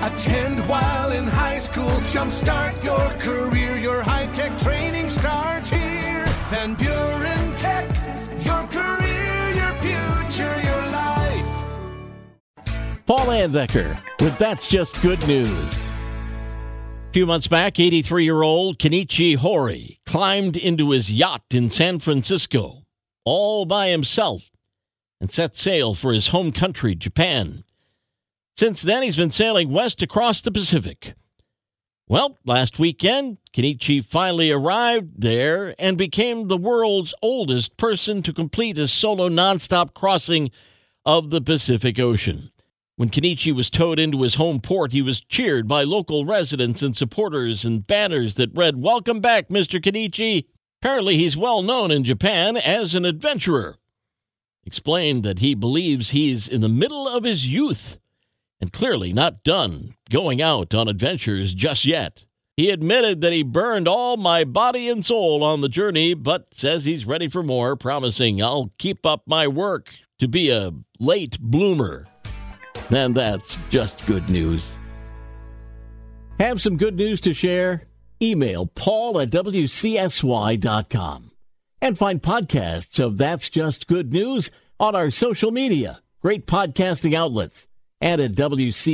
Attend while in high school. Jumpstart your career. Your high tech training starts here. Van Buren Tech. Your career, your future, your life. Paul Layendecker with That's Just Good News. A few months back, 83 year old Kenichi Horie climbed into his yacht in San Francisco all by himself and set sail for his home country, Japan. Since then, he's been sailing west across the Pacific. Well, last weekend, Kenichi finally arrived there and became the world's oldest person to complete a solo nonstop crossing of the Pacific Ocean. When Kenichi was towed into his home port, he was cheered by local residents and supporters and banners that read, Welcome back, Mr. Kenichi. Apparently, he's well known in Japan as an adventurer. Explained that he believes he's in the middle of his youth and clearly not done going out on adventures just yet. He admitted that he burned all my body and soul on the journey, but says he's ready for more, promising I'll keep up my work to be a late bloomer. And that's just good news. Have some good news to share? Email paul at wcsy.com and find podcasts of That's Just Good News on our social media, great podcasting outlets and at WCSY.com.